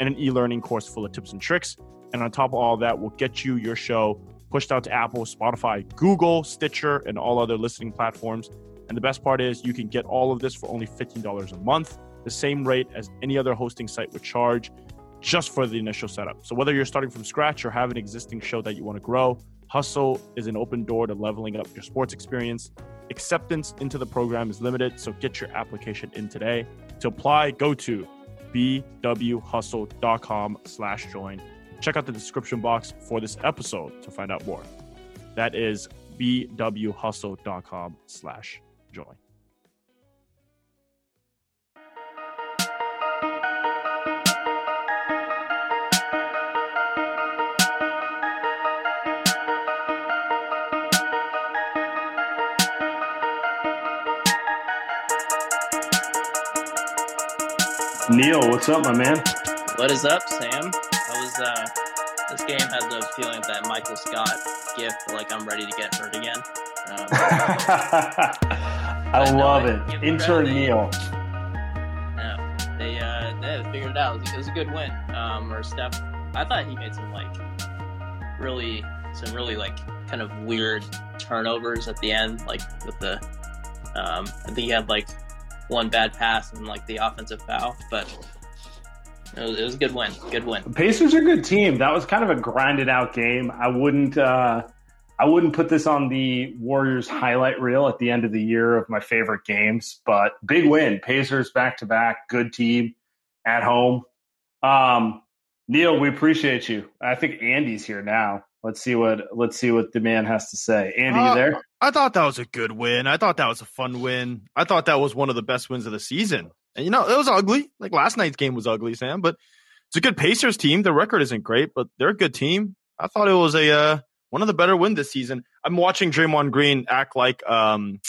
and an e-learning course full of tips and tricks. And on top of all that, we'll get you your show pushed out to Apple, Spotify, Google, Stitcher, and all other listening platforms. And the best part is you can get all of this for only $15 a month, the same rate as any other hosting site would charge just for the initial setup. So whether you're starting from scratch or have an existing show that you want to grow, Hustle is an open door to leveling up your sports experience. Acceptance into the program is limited, so get your application in today. To apply, go to bwhustle.com slash join check out the description box for this episode to find out more. That is bwhustle.com slash join. Neil, what's up, my man? What is up, Sam? I was uh this game had the feeling of that Michael Scott gift, like I'm ready to get hurt again. Um, I love it. Intern Neil. Yeah, they uh, they figured it out. It was, it was a good win. Um, or Steph, I thought he made some like really some really like kind of weird turnovers at the end, like with the um, I think he had like one bad pass and like the offensive foul, but it was, it was, a good win. Good win. Pacers are a good team. That was kind of a grinded out game. I wouldn't uh, I wouldn't put this on the Warriors highlight reel at the end of the year of my favorite games, but big win. Pacers back to back, good team at home. Um, Neil, we appreciate you. I think Andy's here now. Let's see what let's see what the man has to say. Andy, uh, you there? I thought that was a good win. I thought that was a fun win. I thought that was one of the best wins of the season. And you know, it was ugly. Like last night's game was ugly, Sam, but it's a good Pacers team. The record isn't great, but they're a good team. I thought it was a uh, one of the better wins this season. I'm watching Draymond Green act like um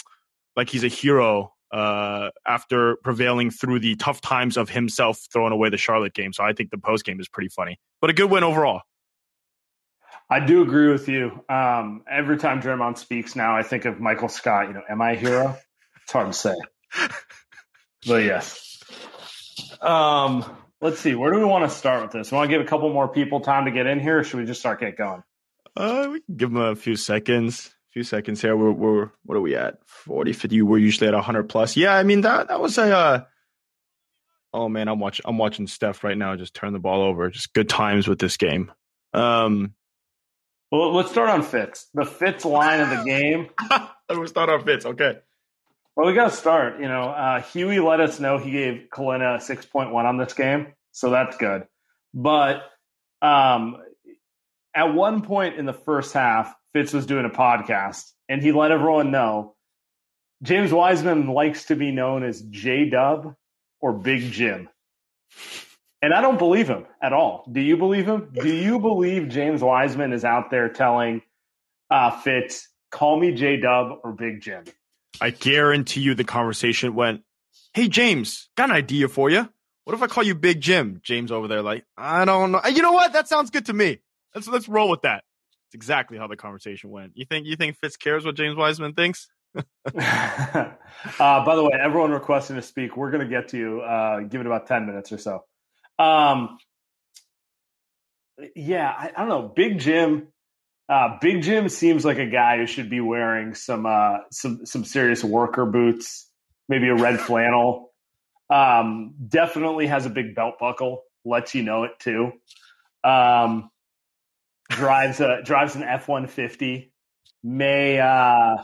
like he's a hero uh after prevailing through the tough times of himself throwing away the Charlotte game. So I think the post game is pretty funny. But a good win overall. I do agree with you. Um, every time Draymond speaks now, I think of Michael Scott. You know, am I a hero? It's hard to say. but yes. Um, let's see. Where do we want to start with this? We want to give a couple more people time to get in here, or should we just start get going? Uh, we can give them a few seconds. A few seconds here. We're, we're what are we at? 40, 50. We're usually at 100 plus. Yeah, I mean that that was a. Uh, oh man, I'm watching. I'm watching Steph right now. Just turn the ball over. Just good times with this game. Um, well, let's start on Fitz. The Fitz line of the game. we'll start on Fitz. Okay. Well, we got to start. You know, uh, Huey let us know he gave Kalina a 6.1 on this game, so that's good. But um, at one point in the first half, Fitz was doing a podcast, and he let everyone know James Wiseman likes to be known as J Dub or Big Jim. And I don't believe him at all. Do you believe him? Do you believe James Wiseman is out there telling uh, Fitz, call me J Dub or Big Jim? I guarantee you the conversation went, Hey, James, got an idea for you. What if I call you Big Jim? James over there, like, I don't know. You know what? That sounds good to me. Let's let's roll with that. It's exactly how the conversation went. You think you think Fitz cares what James Wiseman thinks? uh, by the way, everyone requesting to speak, we're going to get to you. Uh, give it about ten minutes or so. Um, yeah, I, I, don't know. Big Jim, uh, Big Jim seems like a guy who should be wearing some uh, some some serious worker boots, maybe a red flannel. Um, definitely has a big belt buckle. Lets you know it too. Um, drives a drives an F one fifty. May uh,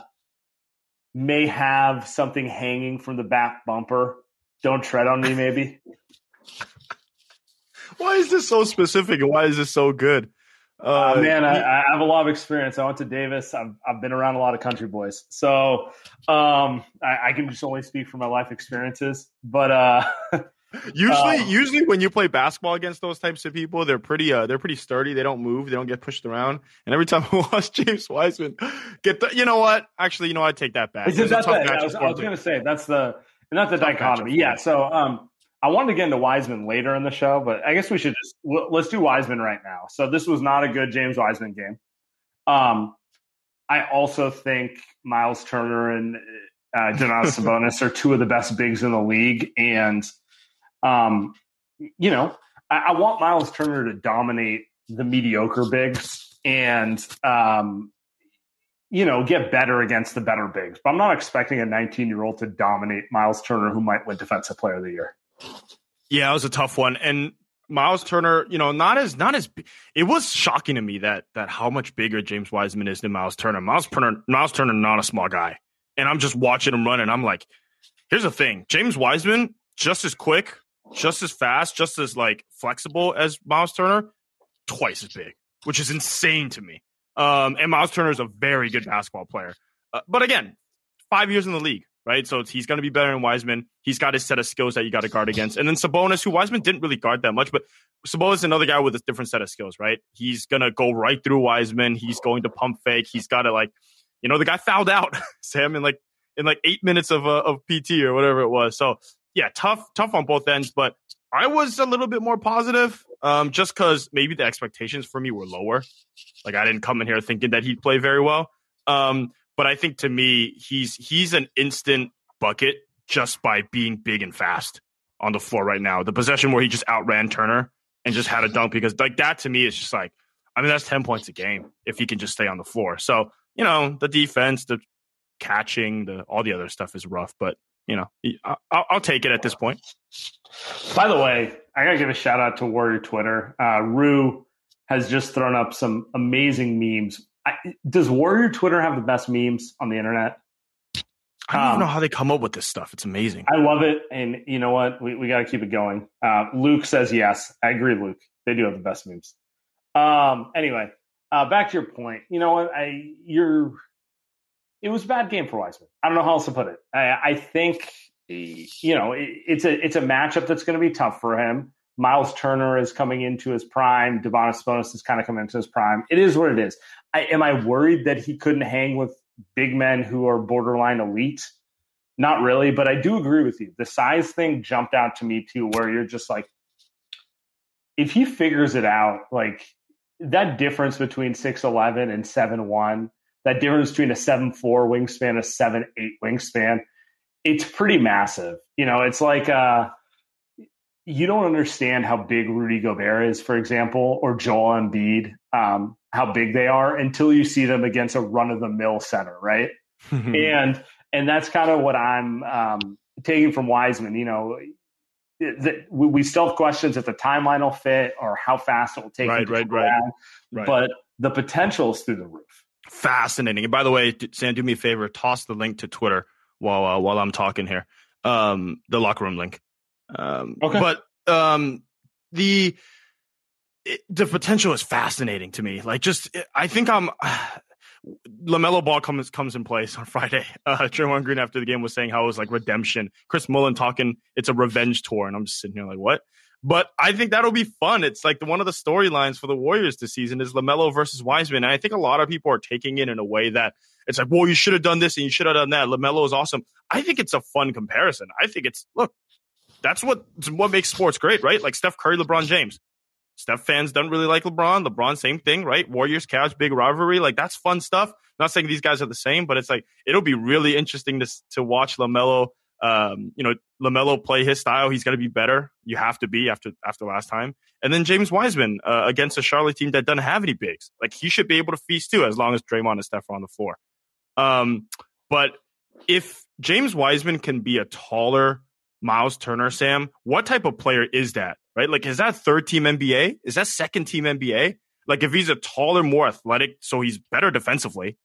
may have something hanging from the back bumper. Don't tread on me, maybe. why is this so specific and why is this so good? Uh, uh, man, I, I, have a lot of experience. I went to Davis. I've, I've been around a lot of country boys, so um, I, I, can just only speak from my life experiences. But uh, usually, um, usually when you play basketball against those types of people, they're pretty uh, they're pretty sturdy. They don't move. They don't get pushed around. And every time I watch James Wiseman get the, you know what? Actually, you know, I take that back. Is that I was, was going to say that's the not the dichotomy. Yeah. So um, I wanted to get into Wiseman later in the show, but I guess we should just let's do Wiseman right now. So this was not a good James Wiseman game. Um, I also think Miles Turner and uh, Donatas Sabonis are two of the best bigs in the league, and um, you know, I, I, want Miles Turner to dominate the mediocre bigs and um, you know get better against the better bigs. But I'm not expecting a 19 year old to dominate Miles Turner, who might win Defensive Player of the Year. Yeah, it was a tough one. And Miles Turner, you know, not as not as it was shocking to me that that how much bigger James Wiseman is than Miles Turner. Miles Turner, Miles Turner, not a small guy. And I'm just watching him run, and I'm like, here's the thing: James Wiseman, just as quick, just as fast, just as like flexible as Miles Turner, twice as big, which is insane to me. Um, and Miles Turner is a very good basketball player. Uh, but again, five years in the league, right? So he's going to be better than Wiseman. He's got his set of skills that you got to guard against. And then Sabonis, who Wiseman didn't really guard that much, but Sabonis is another guy with a different set of skills, right? He's going to go right through Wiseman. He's going to pump fake. He's got to like, you know, the guy fouled out Sam in like in like eight minutes of uh, of PT or whatever it was. So yeah, tough tough on both ends. But I was a little bit more positive, um, just because maybe the expectations for me were lower. Like I didn't come in here thinking that he'd play very well. Um, but I think to me, he's he's an instant bucket just by being big and fast on the floor right now. The possession where he just outran Turner and just had a dunk because like that to me is just like I mean that's ten points a game if he can just stay on the floor. So you know the defense, the catching, the all the other stuff is rough, but you know I'll, I'll take it at this point. By the way, I gotta give a shout out to Warrior Twitter. Uh, Rue has just thrown up some amazing memes I, does Warrior Twitter have the best memes on the internet? I don't um, know how they come up with this stuff. It's amazing. I love it. And you know what? We, we got to keep it going. Uh, Luke says yes. I agree, Luke. They do have the best memes. Um, anyway, uh, back to your point. You know what? I you're. It was a bad game for Wiseman. I don't know how else to put it. I, I think you know it, it's a it's a matchup that's going to be tough for him. Miles Turner is coming into his prime. Domantas Sabonis is kind of coming into his prime. It is what it is. I, am I worried that he couldn't hang with big men who are borderline elite? Not really, but I do agree with you. The size thing jumped out to me too, where you're just like, if he figures it out, like that difference between 6'11 and 7'1, that difference between a 7'4 wingspan, a 7'8 wingspan, it's pretty massive. You know, it's like, uh, you don't understand how big Rudy Gobert is, for example, or Joel Embiid, um, how big they are until you see them against a run of the mill center, right? and and that's kind of what I'm um, taking from Wiseman. You know, that we still have questions if the timeline will fit or how fast it will take. Right, right, right, right. But the potential is through the roof. Fascinating. And by the way, Sam, do me a favor, toss the link to Twitter while uh, while I'm talking here. Um, the locker room link. Um, okay. But um, the it, the potential is fascinating to me. Like, just I think I'm. LaMelo Ball comes comes in place on Friday. Uh, Draymond Green after the game was saying how it was like redemption. Chris Mullin talking it's a revenge tour, and I'm just sitting here like what? But I think that'll be fun. It's like the, one of the storylines for the Warriors this season is LaMelo versus Wiseman, and I think a lot of people are taking it in a way that it's like, well, you should have done this and you should have done that. LaMelo is awesome. I think it's a fun comparison. I think it's look, that's what what makes sports great, right? Like Steph Curry, LeBron James. Steph fans don't really like LeBron. LeBron, same thing, right? Warriors, Cavs, big rivalry. Like that's fun stuff. not saying these guys are the same, but it's like it'll be really interesting to to watch Lamelo. Um, you know, Lamelo play his style. He's got to be better. You have to be after after last time. And then James Wiseman uh, against a Charlotte team that doesn't have any bigs. Like he should be able to feast too, as long as Draymond and Steph are on the floor. Um, but if James Wiseman can be a taller Miles Turner, Sam, what type of player is that? right? Like, is that third team NBA? Is that second team NBA? Like, if he's a taller, more athletic, so he's better defensively,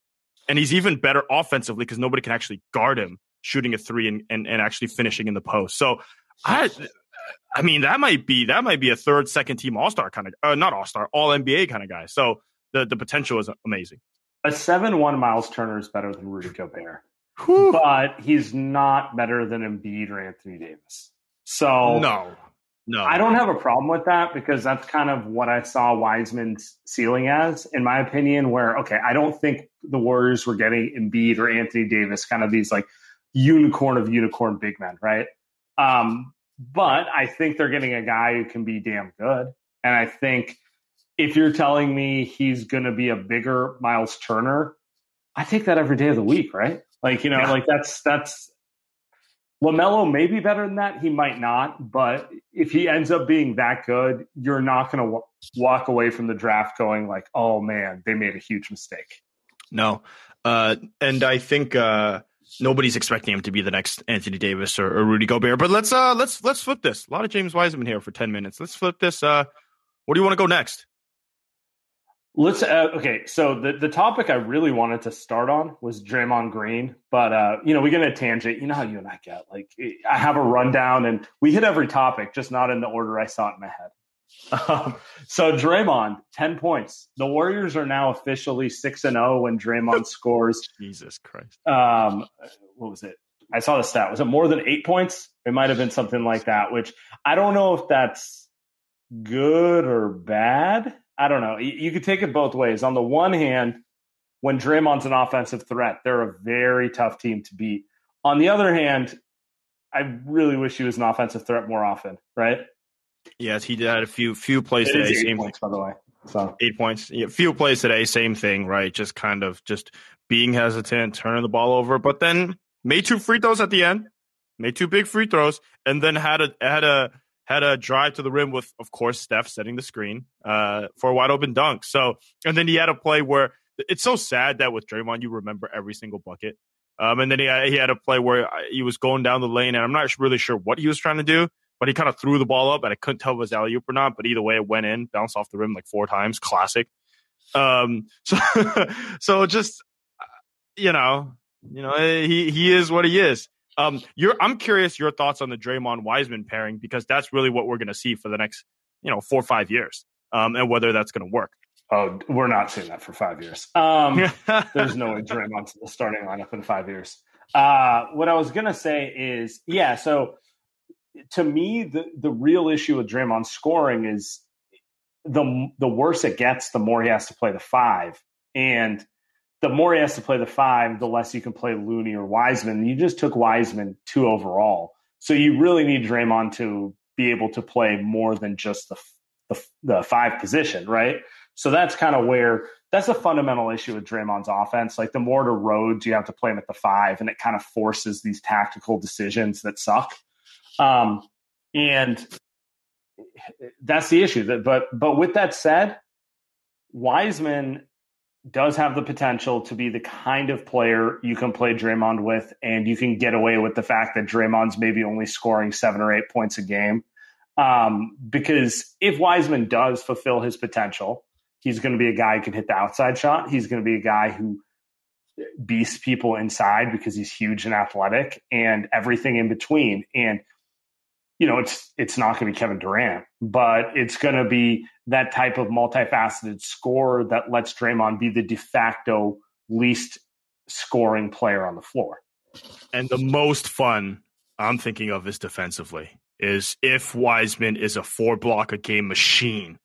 and he's even better offensively because nobody can actually guard him shooting a three and, and, and actually finishing in the post. So, I, I mean, that might be that might be a third, second team All Star kind of, uh, not All Star, All NBA kind of guy. So the the potential is amazing. A seven one Miles Turner is better than Rudy Gobert, Whew. but he's not better than Embiid or Anthony Davis. So no, no, I don't have a problem with that because that's kind of what I saw Wiseman's ceiling as, in my opinion. Where okay, I don't think the Warriors were getting Embiid or Anthony Davis, kind of these like unicorn of unicorn big men, right? Um, but I think they're getting a guy who can be damn good, and I think if you're telling me he's going to be a bigger Miles Turner, I take that every day of the week, right? Like you know, yeah. like that's that's LaMelo may be better than that. He might not. But if he ends up being that good, you're not going to w- walk away from the draft going like, oh man, they made a huge mistake. No. Uh, and I think uh, nobody's expecting him to be the next Anthony Davis or, or, Rudy Gobert. But let's uh, let's let's flip this. A lot of James Wiseman here for ten minutes. Let's flip this. Uh, where do you want to go next? Let's uh, okay. So the the topic I really wanted to start on was Draymond Green, but uh, you know we get a tangent. You know how you and I get. Like I have a rundown, and we hit every topic, just not in the order I saw it in my head. Um, so Draymond, ten points. The Warriors are now officially six and zero oh when Draymond scores. Jesus Christ. Um, what was it? I saw the stat. Was it more than eight points? It might have been something like that. Which I don't know if that's good or bad. I don't know. You, you could take it both ways. On the one hand, when Draymond's an offensive threat, they're a very tough team to beat. On the other hand, I really wish he was an offensive threat more often, right? Yes, he did had a few few plays it today. Same points, by the way. So eight points. Yeah, few plays today. Same thing, right? Just kind of just being hesitant, turning the ball over, but then made two free throws at the end. Made two big free throws, and then had a had a had a drive to the rim with, of course, Steph setting the screen uh, for a wide open dunk. So, and then he had a play where it's so sad that with Draymond, you remember every single bucket. Um, and then he had, he had a play where he was going down the lane, and I'm not really sure what he was trying to do, but he kind of threw the ball up, and I couldn't tell if it was alley oop or not. But either way, it went in, bounced off the rim like four times. Classic. Um, so, so just uh, you know, you know, he he is what he is. Um, I'm curious your thoughts on the Draymond Wiseman pairing because that's really what we're going to see for the next, you know, four or five years, um, and whether that's going to work. Oh, we're not seeing that for five years. Um, there's no way Draymond's the starting lineup in five years. Uh, what I was going to say is, yeah. So to me, the the real issue with Draymond scoring is the the worse it gets, the more he has to play the five, and the more he has to play the five, the less you can play Looney or Wiseman. You just took Wiseman two overall. So you really need Draymond to be able to play more than just the, the, the five position, right? So that's kind of where that's a fundamental issue with Draymond's offense. Like the more to Rhodes, you have to play him at the five, and it kind of forces these tactical decisions that suck. Um, and that's the issue. That, but but with that said, Wiseman does have the potential to be the kind of player you can play Draymond with, and you can get away with the fact that Draymond's maybe only scoring seven or eight points a game. Um, because if Wiseman does fulfill his potential, he's going to be a guy who can hit the outside shot. He's going to be a guy who beats people inside because he's huge and athletic and everything in between. And you know, it's it's not going to be Kevin Durant, but it's going to be that type of multifaceted scorer that lets Draymond be the de facto least scoring player on the floor. And the most fun I'm thinking of is defensively is if Wiseman is a four block a game machine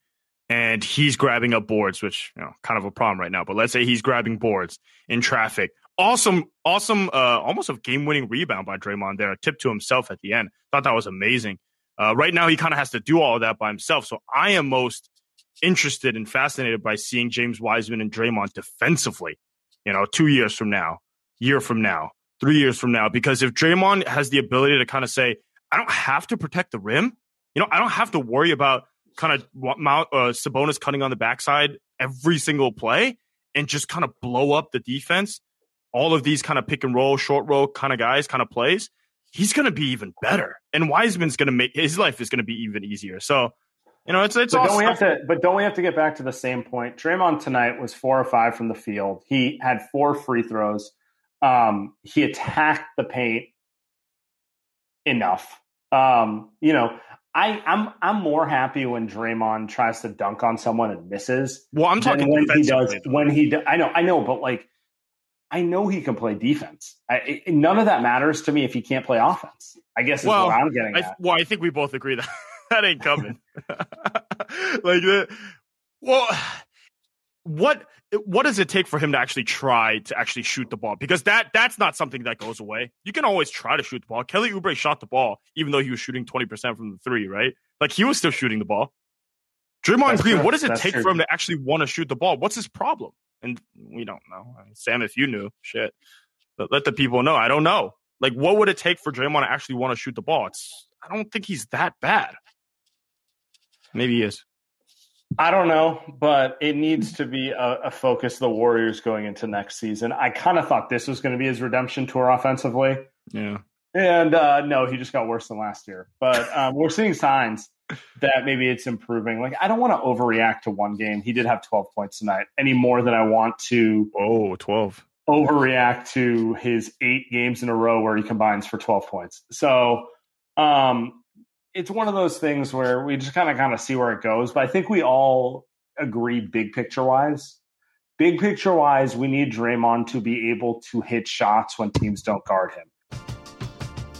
and he's grabbing up boards, which you know, kind of a problem right now. But let's say he's grabbing boards in traffic. Awesome, awesome, uh, almost a game winning rebound by Draymond there, a tip to himself at the end. Thought that was amazing. Uh, right now, he kind of has to do all of that by himself. So I am most interested and fascinated by seeing James Wiseman and Draymond defensively, you know, two years from now, year from now, three years from now. Because if Draymond has the ability to kind of say, I don't have to protect the rim, you know, I don't have to worry about kind of uh, Sabonis cutting on the backside every single play and just kind of blow up the defense. All of these kind of pick and roll, short roll kind of guys, kind of plays. He's going to be even better, and Wiseman's going to make his life is going to be even easier. So you know, it's it's but don't we have to but don't we have to get back to the same point? Draymond tonight was four or five from the field. He had four free throws. Um, he attacked the paint enough. Um, you know, I, I'm I'm more happy when Draymond tries to dunk on someone and misses. Well, I'm talking when he does when he do, I know I know, but like I know he can play defense. I, it, none of that matters to me if he can't play offense. I guess is well, what I'm getting. I, well, I think we both agree that that ain't coming. like, uh, well, what what does it take for him to actually try to actually shoot the ball? Because that that's not something that goes away. You can always try to shoot the ball. Kelly Oubre shot the ball, even though he was shooting twenty percent from the three, right? Like he was still shooting the ball. Draymond that's Green, true. what does it that's take true. for him to actually want to shoot the ball? What's his problem? And we don't know. Sam, if you knew, shit, but let the people know. I don't know. Like, what would it take for Draymond to actually want to shoot the ball? It's I don't think he's that bad. Maybe he is. I don't know, but it needs to be a, a focus of the Warriors going into next season. I kind of thought this was going to be his redemption tour offensively. Yeah. And uh, no, he just got worse than last year. But um, we're seeing signs that maybe it's improving. Like, I don't want to overreact to one game. He did have 12 points tonight any more than I want to. Oh, 12. Overreact to his eight games in a row where he combines for 12 points. So, um, it's one of those things where we just kind of kind of see where it goes. But I think we all agree, big picture wise, big picture wise, we need Draymond to be able to hit shots when teams don't guard him.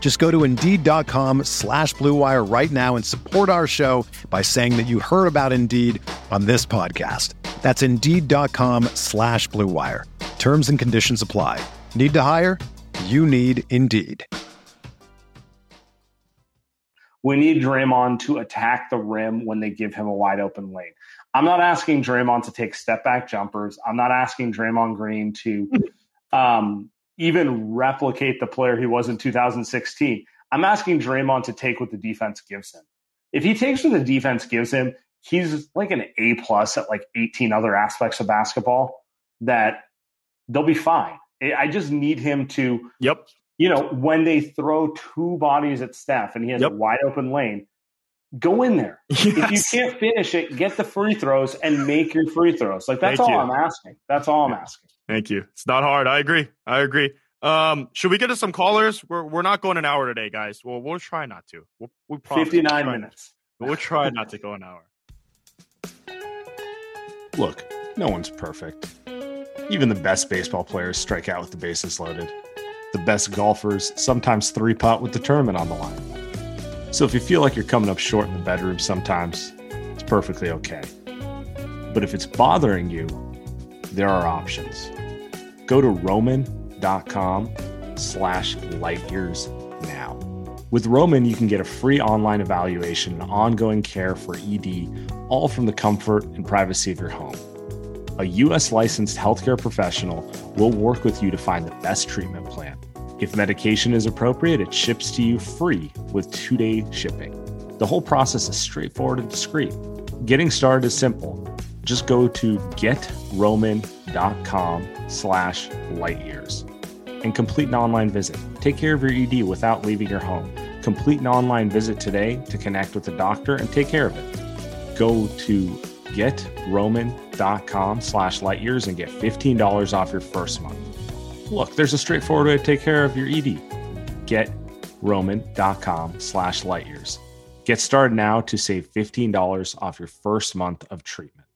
Just go to Indeed.com slash BlueWire right now and support our show by saying that you heard about Indeed on this podcast. That's Indeed.com slash BlueWire. Terms and conditions apply. Need to hire? You need Indeed. We need Draymond to attack the rim when they give him a wide open lane. I'm not asking Draymond to take step back jumpers. I'm not asking Draymond Green to um, even replicate the player he was in 2016. I'm asking Draymond to take what the defense gives him. If he takes what the defense gives him, he's like an A plus at like 18 other aspects of basketball that they'll be fine. I just need him to Yep you know, when they throw two bodies at Steph and he has yep. a wide open lane, go in there. Yes. If you can't finish it, get the free throws and make your free throws. Like that's Thank all you. I'm asking. That's all I'm asking. Thank you. It's not hard. I agree. I agree. Um, should we get to some callers? We're we're not going an hour today, guys. Well, we'll try not to. We'll, we promise. 59 We'll try- minutes. We'll try not to go an hour. Look, no one's perfect. Even the best baseball players strike out with the bases loaded. The best golfers sometimes three putt with the tournament on the line. So if you feel like you're coming up short in the bedroom sometimes, it's perfectly okay. But if it's bothering you, there are options. Go to roman.com slash light years now. With Roman, you can get a free online evaluation and ongoing care for ED, all from the comfort and privacy of your home. A U.S. licensed healthcare professional will work with you to find the best treatment plan. If medication is appropriate, it ships to you free with two day shipping. The whole process is straightforward and discreet. Getting started is simple. Just go to getroman.com slash lightyears and complete an online visit. Take care of your ED without leaving your home. Complete an online visit today to connect with a doctor and take care of it. Go to getroman.com slash lightyears and get $15 off your first month. Look, there's a straightforward way to take care of your ED. Getroman.com slash lightyears. Get started now to save $15 off your first month of treatment.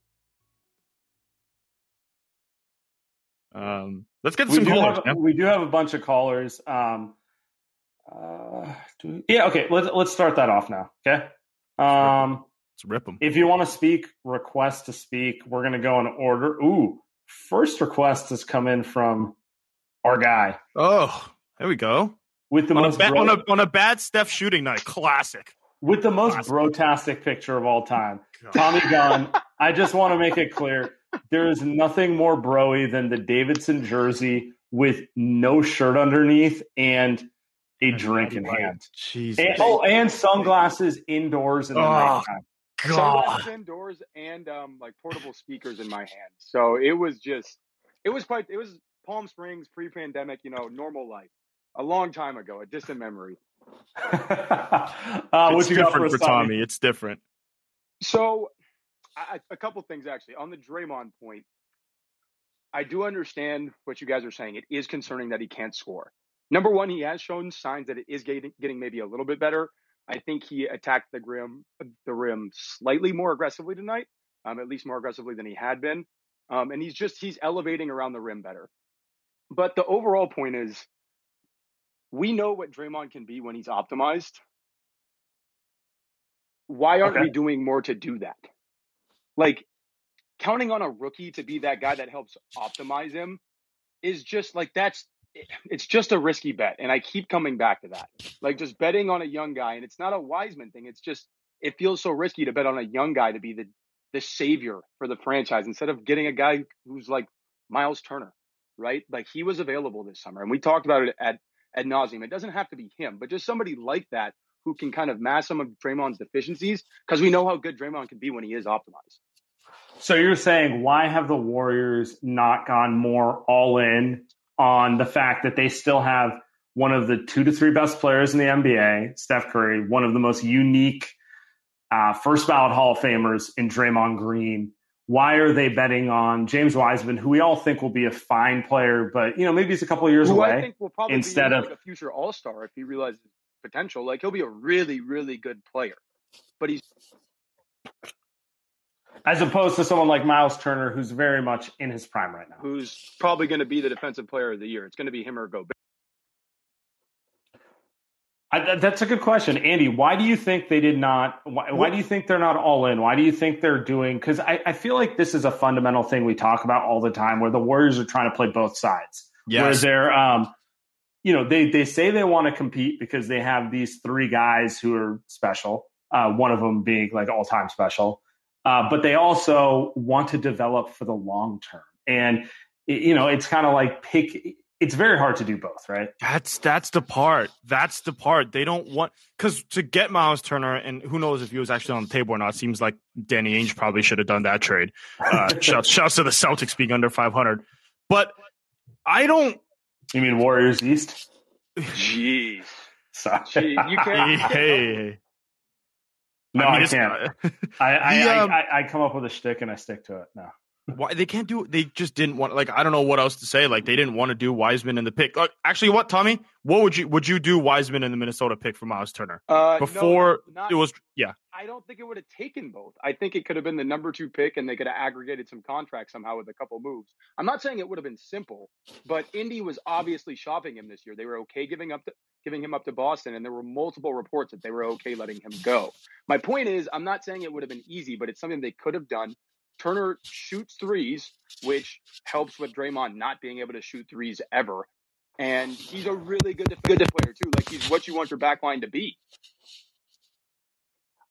Um, let's get We some do, callers. have, man. we do have a bunch of callers. Um, uh, we- yeah, okay. Let's let's start that off now. Okay. Um, Let's rip them. if you want to speak, request to speak. We're gonna go in order. Ooh, first request has come in from our guy Oh, there we go. with the On a, most ba- bro- on, a, on a bad Steph shooting night. Classic. with the most Classic. brotastic picture of all time. God. Tommy Gunn. I just want to make it clear there is nothing more broy than the Davidson jersey with no shirt underneath and a drink in hand. Jesus. And, oh, and sunglasses indoors in the Oh, nighttime. sunglasses indoors and um, like portable speakers in my hand. So it was just, it was quite, it was Palm Springs pre-pandemic, you know, normal life. A long time ago, a distant memory. uh, it's different for for Tommy? It's different. So, I- a couple things actually on the Draymond point. I do understand what you guys are saying. It is concerning that he can't score. Number one, he has shown signs that it is getting, getting maybe a little bit better. I think he attacked the rim, the rim slightly more aggressively tonight, um, at least more aggressively than he had been. Um, and he's just he's elevating around the rim better. But the overall point is, we know what Draymond can be when he's optimized. Why aren't Okay. we doing more to do that? Like counting on a rookie to be that guy that helps optimize him is just like that's it's just a risky bet and i keep coming back to that like just betting on a young guy and it's not a wiseman thing it's just it feels so risky to bet on a young guy to be the the savior for the franchise instead of getting a guy who's like miles turner right like he was available this summer and we talked about it at ad nauseum it doesn't have to be him but just somebody like that who can kind of mask some of Draymond's deficiencies because we know how good Draymond can be when he is optimized. So you're saying why have the Warriors not gone more all in on the fact that they still have one of the two to three best players in the NBA, Steph Curry, one of the most unique uh, first ballot Hall of Famers in Draymond Green. Why are they betting on James Wiseman, who we all think will be a fine player, but you know maybe he's a couple of years Who away? I think will probably instead be of- like a future All Star if he realizes his potential. Like he'll be a really, really good player, but he's as opposed to someone like Miles Turner, who's very much in his prime right now. who's probably going to be the defensive player of the year. It's going to be him or Gobert. I, that's a good question, Andy. Why do you think they did not? Why, why do you think they're not all in? Why do you think they're doing? Because I, I feel like this is a fundamental thing we talk about all the time, where the Warriors are trying to play both sides. Where Yes. they're, um, you know, they they say they want to compete because they have these three guys who are special. Uh, one of them being like all time special, uh, but they also want to develop for the long term. And you know, it's kind of like pick. It's very hard to do both, right? That's that's the part. That's the part. They don't want because to get Miles Turner, and who knows if he was actually on the table or not. Seems like Danny Ainge probably should have done that trade. Uh, shouts, shouts to the Celtics being under 500. But I don't. You mean Warriors East? Jeez, Sorry. Gee, you can't. Hey, hey, No, I, mean, I can't. I I, The, um, I, I I come up with a shtick and I stick to it. No. Why they can't do they just didn't want like I don't know what else to say. Like they didn't want to do Wiseman in the pick. Like, actually, what Tommy? What would you would you do Wiseman in the Minnesota pick for Miles Turner Uh, no, before not- it was? Yeah, I don't think it would have taken both. I think it could have been the number two pick, and they could have aggregated some contracts somehow with a couple moves. I'm not saying it would have been simple, but Indy was obviously shopping him this year. They were okay giving up to, giving him up to Boston, and there were multiple reports that they were okay letting him go. My point is, I'm not saying it would have been easy, but it's something they could have done. Turner shoots threes, which helps with Draymond not being able to shoot threes ever. And he's a really good good player too. Like he's what you want your back line to be.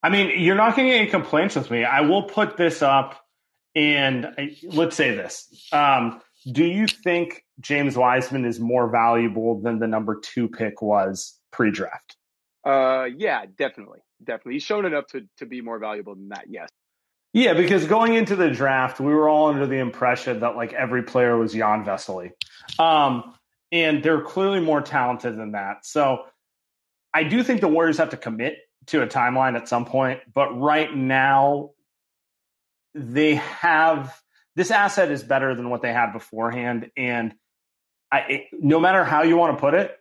I mean, you're not going to get any complaints with me. I will put this up, and I- let's say this: um, Do you think James Wiseman is more valuable than the number two pick was pre-draft? Uh, yeah, definitely, definitely. He's shown enough to to be more valuable than that. Yes. Yeah, because going into the draft, we were all under the impression that like every player was Jan Vesely. Um, and they're clearly more talented than that. So I do think the Warriors have to commit to a timeline at some point, but right now they have this asset is better than what they had beforehand. And I, it, no matter how you want to put it,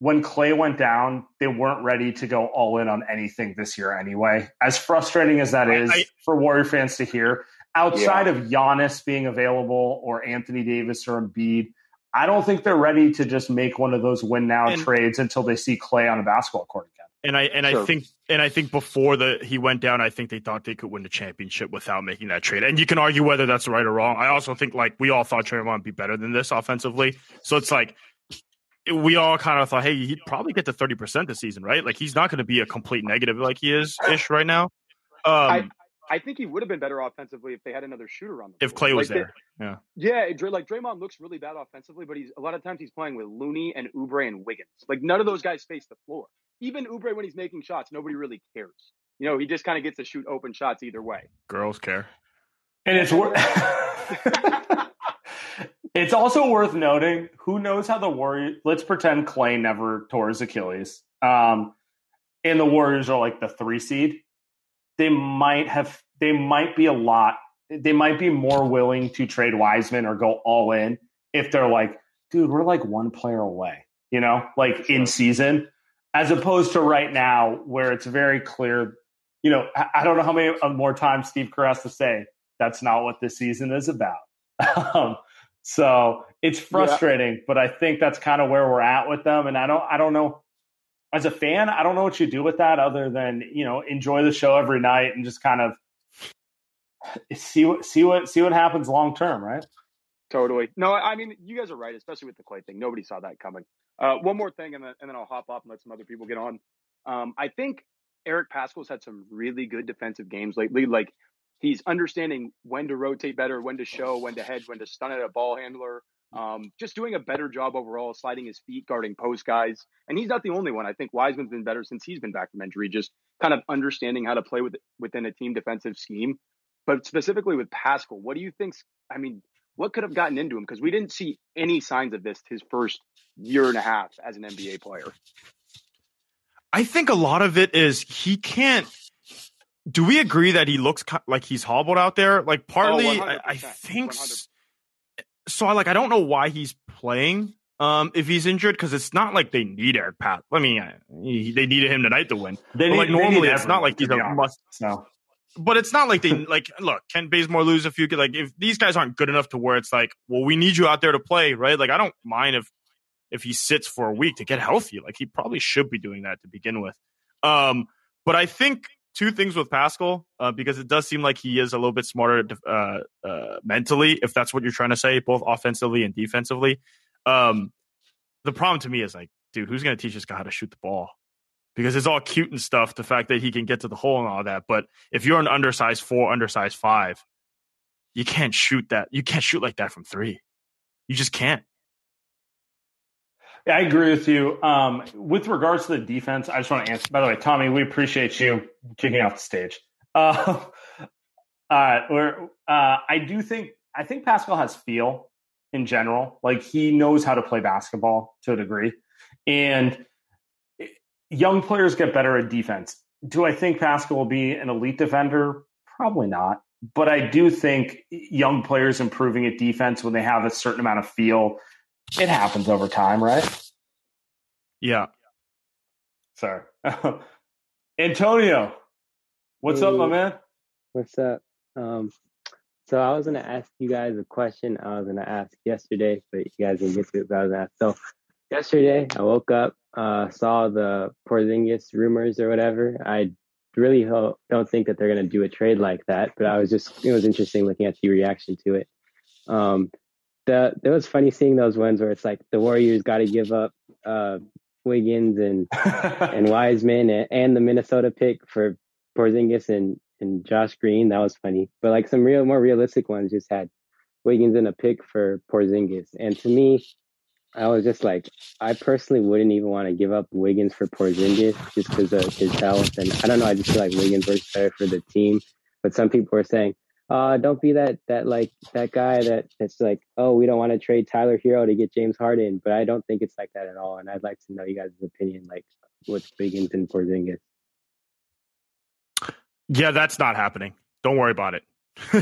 when Clay went down, they weren't ready to go all in on anything this year anyway. As frustrating as that is I- I- for Warrior fans to hear, outside of Giannis being available or Anthony Davis or Embiid, I don't think they're ready to just make one of those win now And- trades until they see Clay on a basketball court again. and I and I think and I think before the he went down, I think they thought they could win the championship without making that trade. And you can argue whether that's right or wrong. I also think like we all thought Draymond would be better than this offensively. So it's like we all kind of thought, hey, he'd probably get to thirty percent this season, right? Like he's not going to be a complete negative like he is ish right now. Um, I think he would have been better offensively if they had another shooter on the if. Clay was Like, there, yeah. they- yeah, Dr- like Draymond looks really bad offensively, but he's a lot of times he's playing with Looney and Oubre and Wiggins. Like none of those guys face the floor. Even Oubre when he's making shots, nobody really cares. You know, he just kind of gets to shoot open shots either way. Girls care. And it's worth. it's also worth noting. Who knows how the Warriors? Let's pretend Clay never tore his Achilles, um, and the Warriors are like the three seed. They might have. They might be a lot. They might be more willing to trade Wiseman or go all in if they're like, dude, we're like one player away. You know, like in season, as opposed to right now where it's very clear. You know, I don't know how many uh, more times Steve Kerr has to say that's not what this season is about. um, so it's frustrating, but I think that's kind of where we're at with them. And I don't, I don't know. As a fan, I don't know what you do with that other than you know enjoy the show every night and just kind of see what see what see what happens long term, right? Totally. No, I I mean, you guys are right, especially with the Clay thing. Nobody saw that coming. Uh, one more thing, and then, and then I'll hop off and let some other people get on. Um, I think Eric Paschall's had some really good defensive games lately. Like he's understanding when to rotate better, when to show, when to hedge, when to stun at a ball handler. Um, just doing a better job overall, sliding his feet, guarding post guys. And he's not the only one. I think Wiseman's been better since he's been back from injury, just kind of understanding how to play with within a team defensive scheme. But specifically with Paschall, what do you think? I mean, what could have gotten into him? Because we didn't see any signs of this his first year and a half as an NBA player. I think a lot of it is he can't. Do we agree that he looks like he's hobbled out there? Like partly, I, I think. 100%. So I like I don't know why he's playing. Um, if he's injured, because it's not like they need Eric Pat. I mean, uh, he, they needed him tonight to win. They But, like need- they normally, need it's not like he's to be a must. So But it's not like they like. Look, can Bazemore lose a few? Like if these guys aren't good enough to where it's like, well, we need you out there to play, right? Like I don't mind if if he sits for a week to get healthy. Like he probably should be doing that to begin with. Um, but I think two things with Paschall uh, because it does seem like he is a little bit smarter uh, uh, mentally, if that's what you're trying to say, both offensively and defensively. Um, the problem to me is like, dude, who's going to teach this guy how to shoot the ball? Because it's all cute and stuff, the fact that he can get to the hole and all that. But if you're an undersized four, undersized five, you can't shoot that. You can't shoot like that from three. You just can't. I agree with you. Um, with regards to the defense, I just want to answer. By the way, Tommy, we appreciate you kicking off the stage. Uh, uh, uh, I do think I think Paschall has feel in general. Like he knows how to play basketball to a degree, and young players get better at defense. do I think Paschall will be an elite defender? Probably not. But I do think young players improving at defense when they have a certain amount of feel, it happens over time, right? Yeah. Sorry. Antonio, what's up, my man? What's up? Um, so I was gonna ask you guys a question. I was gonna ask yesterday, but you guys didn't get to it. But I was gonna ask. So yesterday, I woke up, uh, saw the Porzingis rumors or whatever. I really ho- don't think that they're gonna do a trade like that. But I was just, it was interesting looking at the reaction to it. Um, the it was funny seeing those ones where it's like the Warriors got to give up uh, Wiggins and and Wiseman and, and the Minnesota pick for Porzingis and and Josh Green. That was funny. But like some real more realistic ones just had Wiggins and a pick for Porzingis. And to me, I was just like, I personally wouldn't even want to give up Wiggins for Porzingis just because of his health. And I don't know, I just feel like Wiggins works better for the team. But some people are saying, uh, don't be that that like that guy that that's like, oh, we don't want to trade Tyler Herro to get James Harden. But I don't think it's like that at all. And I'd like to know you guys' opinion, like with Wiggins and Porzingis. Yeah, that's not happening. Don't worry about it.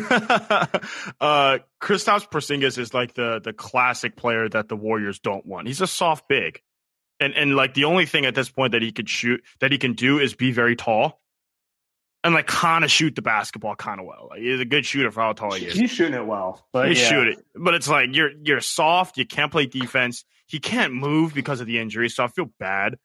uh Kristaps Porzingis is like the the classic player that the Warriors don't want. He's a soft big. And and like the only thing at this point that he could shoot that he can do is be very tall and like kind of shoot the basketball kind of well. Like he's a good shooter for how tall he is. He's shooting it well, but He's yeah. shooting, but it's like you're you're soft. You can't play defense. He can't move because of the injury, so I feel bad.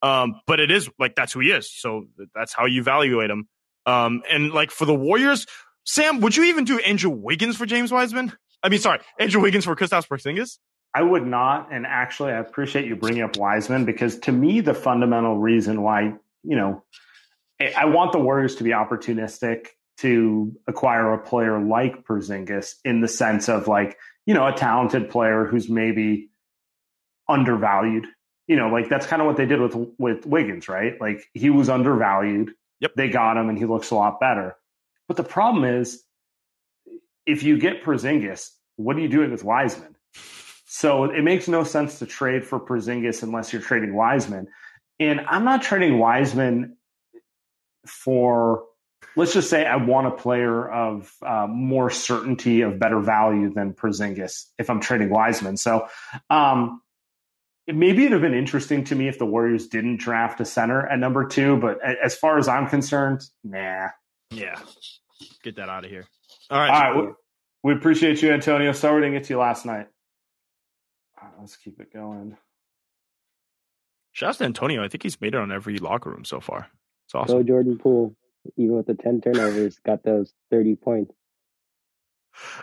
Um, but it is like that's who he is. So that's how you evaluate him. Um, and like for the Warriors, Sam, would you even do Andrew Wiggins for James Wiseman? I mean, sorry, Andrew Wiggins for Kristaps Porzingis. I would not. And actually, I appreciate you bringing up Wiseman because to me, the fundamental reason why, you know, I- want the Warriors to be opportunistic to acquire a player like Porzingis in the sense of like, you know, a talented player who's maybe undervalued. You know, like that's kind of what they did with with Wiggins, right? Like he was undervalued. Yep. They got him and he looks a lot better. But the problem is if you get Porzingis, what are you doing with Wiseman? So it makes no sense to trade for Porzingis unless you're trading Wiseman. And I'm not trading Wiseman for, let's just say, I want a player of uh, more certainty of better value than Porzingis if I'm trading Wiseman. So um, it, maybe it'd have been interesting to me if the Warriors didn't draft a center at number two. But as far as I'm concerned, nah. Yeah, get that out of here. All right, All right. We, we appreciate you, Antonio. Sorry we didn't get to you last night. Right, let's keep it going. Shouts to Antonio. I think he's made it on every locker room so far. It's awesome. Go Jordan Poole, even with the 10 turnovers, got those 30 points.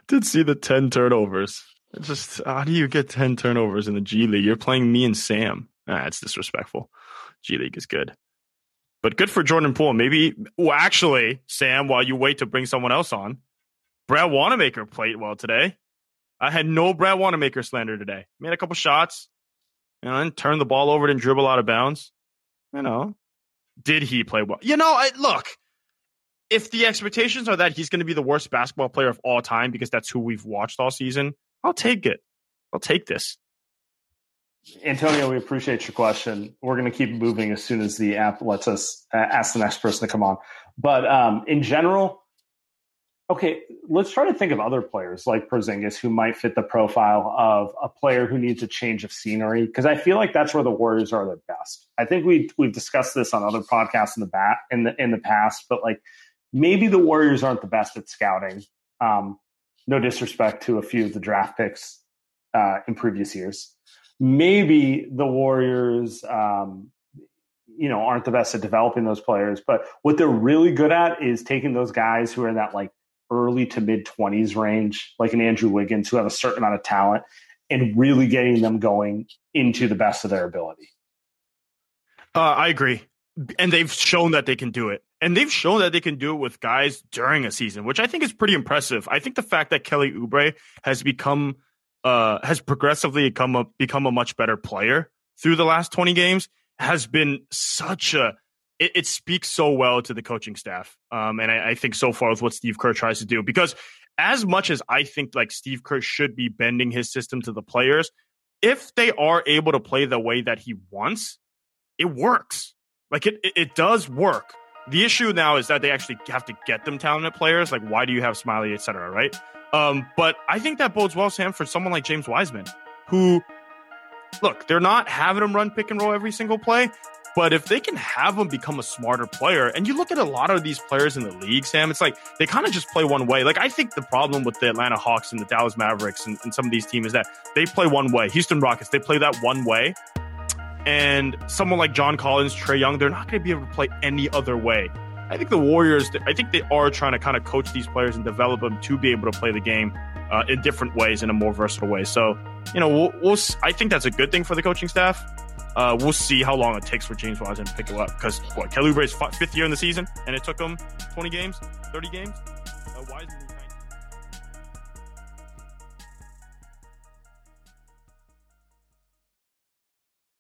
Did see the ten turnovers. It's just how do you get ten turnovers in the G League? You're playing me and Sam. Ah, it's disrespectful. G League is good, but good for Jordan Poole. Maybe. Well, actually, Sam, while you wait to bring someone else on, Brad Wanamaker played well today. I had no Brad Wanamaker slander today. Made a couple shots, you know, and turned the ball over and dribble out of bounds. You know, did he play well? You know, I, look, if the expectations are that he's going to be the worst basketball player of all time because that's who we've watched all season, I'll take it. I'll take this. Antonio, we appreciate your question. We're going to keep moving as soon as the app lets us ask the next person to come on. But um, in general, okay, let's try to think of other players like Porzingis who might fit the profile of a player who needs a change of scenery because I feel like that's where the Warriors are the best. I think we we've discussed this on other podcasts in the bat in the in the past, but like maybe the Warriors aren't the best at scouting. Um, no disrespect to a few of the draft picks uh, in previous years maybe the Warriors, um, you know, aren't the best at developing those players. But what they're really good at is taking those guys who are in that like early to mid 20s range, like an Andrew Wiggins, who have a certain amount of talent, and really getting them going into the best of their ability. Uh, I agree. And they've shown that they can do it. And they've shown that they can do it with guys during a season, which I think is pretty impressive. I think the fact that Kelly Oubre has become uh, has progressively become a become a much better player through the last 20 games has been such a it, it speaks so well to the coaching staff. Um, and I, I think so far with what Steve Kerr tries to do, because as much as I think like Steve Kerr should be bending his system to the players, if they are able to play the way that he wants, it works. Like it, it, it does work. The issue now is that they actually have to get them talented players. Like, why do you have Smiley, et cetera, right? Um, but I think that bodes well, Sam, for someone like James Wiseman, who, look, they're not having him run pick and roll every single play, but if they can have him become a smarter player, and you look at a lot of these players in the league, Sam, it's like they kind of just play one way. Like, I think the problem with the Atlanta Hawks and the Dallas Mavericks and, and some of these teams is that they play one way. Houston Rockets, they play that one way. And someone like John Collins, Trae Young, they're not going to be able to play any other way. I think the Warriors, I think they are trying to kind of coach these players and develop them to be able to play the game uh, in different ways, in a more versatile way. So, you know, we'll, we'll I think that's a good thing for the coaching staff. Uh, we'll see how long it takes for James Wiseman to pick it up because what Kelly Oubre's fifth year in the season, and it took him 20 games, 30 games. Uh, Wiseman.